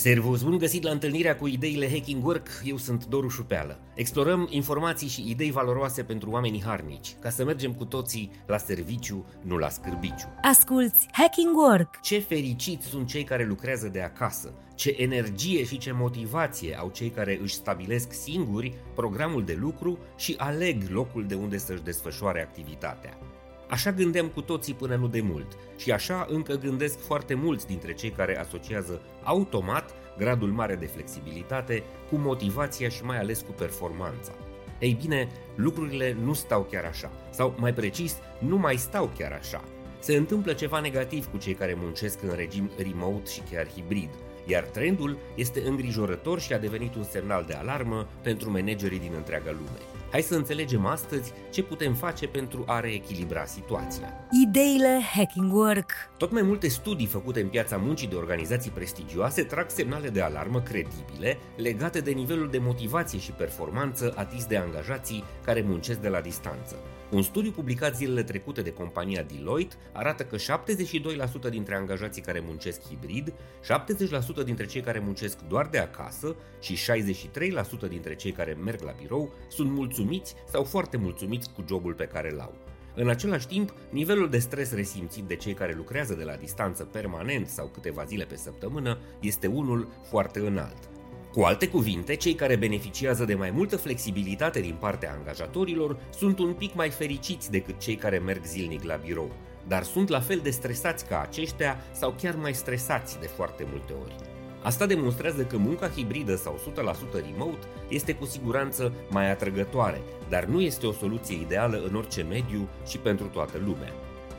Servus, bun găsit la întâlnirea cu ideile Hacking Work, eu sunt Doru Șupeală. Explorăm informații și idei valoroase pentru oamenii harnici, ca să mergem cu toții la serviciu, nu la scârbiciu. Asculți Hacking Work! Ce fericiți sunt cei care lucrează de acasă, ce energie și ce motivație au cei care își stabilesc singuri programul de lucru și aleg locul de unde să-și desfășoare activitatea. Așa gândeam cu toții până nu de mult și așa încă gândesc foarte mulți dintre cei care asociază automat gradul mare de flexibilitate cu motivația și mai ales cu performanța. Ei bine, lucrurile nu stau chiar așa, sau mai precis, nu mai stau chiar așa. Se întâmplă ceva negativ cu cei care muncesc în regim remote și chiar hibrid, iar trendul este îngrijorător și a devenit un semnal de alarmă pentru managerii din întreaga lume. Hai să înțelegem astăzi ce putem face pentru a reechilibra situația. Ideile Hacking Work Tot mai multe studii făcute în piața muncii de organizații prestigioase trag semnale de alarmă credibile legate de nivelul de motivație și performanță atins de angajații care muncesc de la distanță. Un studiu publicat zilele trecute de compania Deloitte arată că 72% dintre angajații care muncesc hibrid, 70% dintre cei care muncesc doar de acasă și 63% dintre cei care merg la birou sunt mulțumiți sau foarte mulțumiți cu jobul pe care îl au. În același timp, nivelul de stres resimțit de cei care lucrează de la distanță permanent sau câteva zile pe săptămână este unul foarte înalt. Cu alte cuvinte, cei care beneficiază de mai multă flexibilitate din partea angajatorilor sunt un pic mai fericiți decât cei care merg zilnic la birou, dar sunt la fel de stresați ca aceștia sau chiar mai stresați de foarte multe ori. Asta demonstrează că munca hibridă sau 100% remote este cu siguranță mai atrăgătoare, dar nu este o soluție ideală în orice mediu și pentru toată lumea.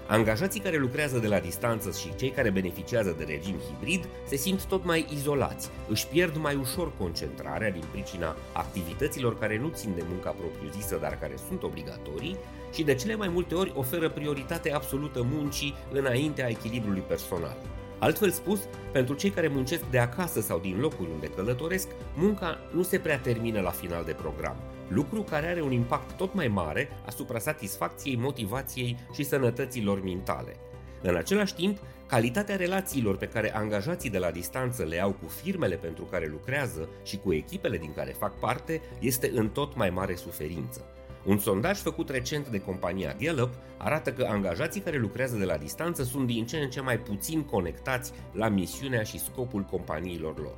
Angajații care lucrează de la distanță și cei care beneficiază de regim hibrid se simt tot mai izolați, își pierd mai ușor concentrarea din pricina activităților care nu țin de munca propriu-zisă, dar care sunt obligatorii și de cele mai multe ori oferă prioritate absolută muncii înaintea echilibrului personal. Altfel spus, pentru cei care muncesc de acasă sau din locuri unde călătoresc, munca nu se prea termină la final de program, lucru care are un impact tot mai mare asupra satisfacției, motivației și sănătății lor mentale. În același timp, calitatea relațiilor pe care angajații de la distanță le au cu firmele pentru care lucrează și cu echipele din care fac parte este în tot mai mare suferință. Un sondaj făcut recent de compania Gallup arată că angajații care lucrează de la distanță sunt din ce în ce mai puțin conectați la misiunea și scopul companiilor lor.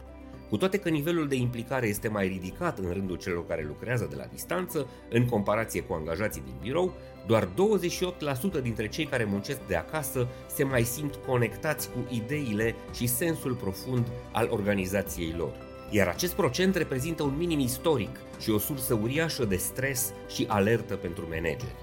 Cu toate că nivelul de implicare este mai ridicat în rândul celor care lucrează de la distanță, în comparație cu angajații din birou, doar 28% dintre cei care muncesc de acasă se mai simt conectați cu ideile și sensul profund al organizației lor iar acest procent reprezintă un minim istoric și o sursă uriașă de stres și alertă pentru manageri.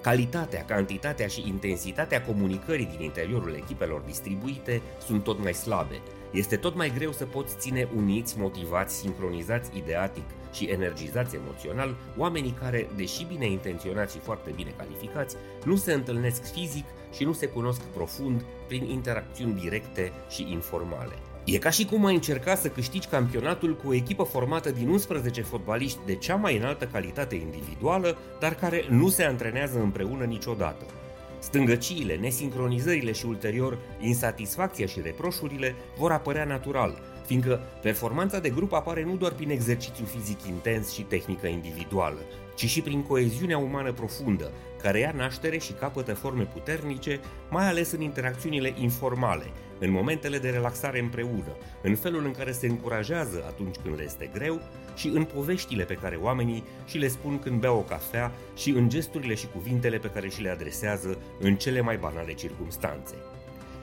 Calitatea, cantitatea și intensitatea comunicării din interiorul echipelor distribuite sunt tot mai slabe. Este tot mai greu să poți ține uniți, motivați, sincronizați ideatic și energizați emoțional oamenii care, deși bine intenționați și foarte bine calificați, nu se întâlnesc fizic și nu se cunosc profund prin interacțiuni directe și informale. E ca și cum ai încerca să câștigi campionatul cu o echipă formată din 11 fotbaliști de cea mai înaltă calitate individuală, dar care nu se antrenează împreună niciodată. Stângăciile, nesincronizările și ulterior insatisfacția și reproșurile vor apărea natural, fiindcă performanța de grup apare nu doar prin exercițiu fizic intens și tehnică individuală, ci și prin coeziunea umană profundă, care ia naștere și capătă forme puternice, mai ales în interacțiunile informale, în momentele de relaxare împreună, în felul în care se încurajează atunci când le este greu și în poveștile pe care oamenii și le spun când beau o cafea și în gesturile și cuvintele pe care și le adresează în cele mai banale circumstanțe.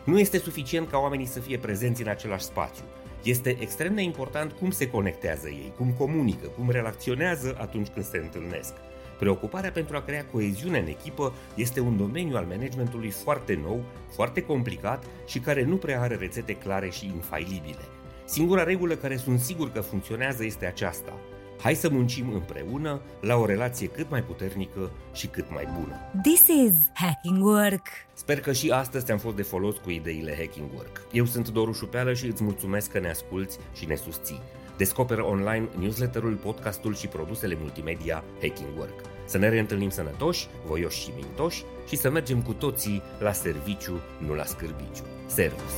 Nu este suficient ca oamenii să fie prezenți în același spațiu. Este extrem de important cum se conectează ei, cum comunică, cum relaționează atunci când se întâlnesc. Preocuparea pentru a crea coeziune în echipă este un domeniu al managementului foarte nou, foarte complicat și care nu prea are rețete clare și infailibile. Singura regulă care sunt sigur că funcționează este aceasta. Hai să muncim împreună la o relație cât mai puternică și cât mai bună. This is Hacking Work. Sper că și astăzi ți-am fost de folos cu ideile Hacking Work. Eu sunt Doru Șupeală și îți mulțumesc că ne asculți și ne susții. Descoperă online newsletterul, podcastul și produsele multimedia Hacking Work. Să ne reîntâlnim sănătoși, voioși și mintoși și să mergem cu toții la serviciu, nu la scârbiciu. Servus!